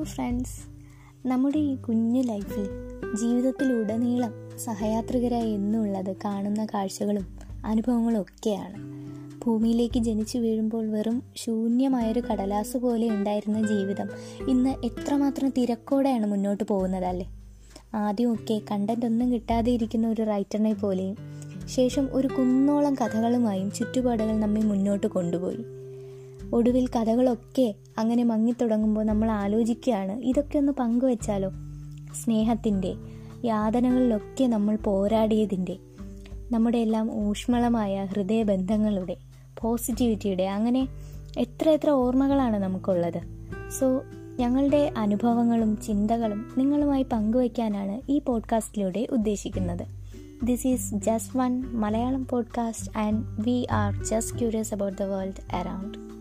Friends. നമ്മുടെ ഈ കുഞ്ഞു ലൈഫിൽ ജീവിതത്തിലുടനീളം സഹയാത്രികരായി എന്നുള്ളത് കാണുന്ന കാഴ്ചകളും അനുഭവങ്ങളും ഒക്കെയാണ്. ഭൂമിയിലേക്ക് ജനിച്ചു വീഴുമ്പോൾ വെറും ശൂന്യമായൊരു കടലാസ് പോലെ ഉണ്ടായിരുന്ന ജീവിതം ഇന്ന് എത്രമാത്രം തിരക്കോടെയാണ് മുന്നോട്ട് പോകുന്നതല്ലേ? ആദ്യമൊക്കെ കണ്ടന്റ് ഒന്നും കിട്ടാതെ ഇരിക്കുന്ന ഒരു റൈറ്ററിനെ പോലെയും ശേഷം ഒരു കുന്നോളം കഥകളുമായും ചുറ്റുപാടുകൾ നമ്മെ മുന്നോട്ട് കൊണ്ടുപോയി. ഒടുവിൽ കഥകളൊക്കെ അങ്ങനെ മങ്ങിത്തുടങ്ങുമ്പോൾ നമ്മൾ ആലോചിക്കുകയാണ് ഇതൊക്കെ ഒന്ന് പങ്കുവെച്ചാലോ? സ്നേഹത്തിന്റെ യാതനകളിലൊക്കെ നമ്മൾ പോരാടിയതിന്റെ നമ്മുടെ എല്ലാം ഊഷ്മളമായ ഹൃദയബന്ധങ്ങളുടെ പോസിറ്റിവിറ്റിയുടെ അങ്ങനെ എത്ര എത്ര ഓർമ്മകളാണ് നമുക്കുള്ളത്. സോ ഞങ്ങളുടെ അനുഭവങ്ങളും ചിന്തകളും നിങ്ങളുമായി പങ്കുവയ്ക്കാനാണ് ഈ പോഡ്കാസ്റ്റിലൂടെ ഉദ്ദേശിക്കുന്നത്. This is just one Malayalam podcast and we are just curious about the world around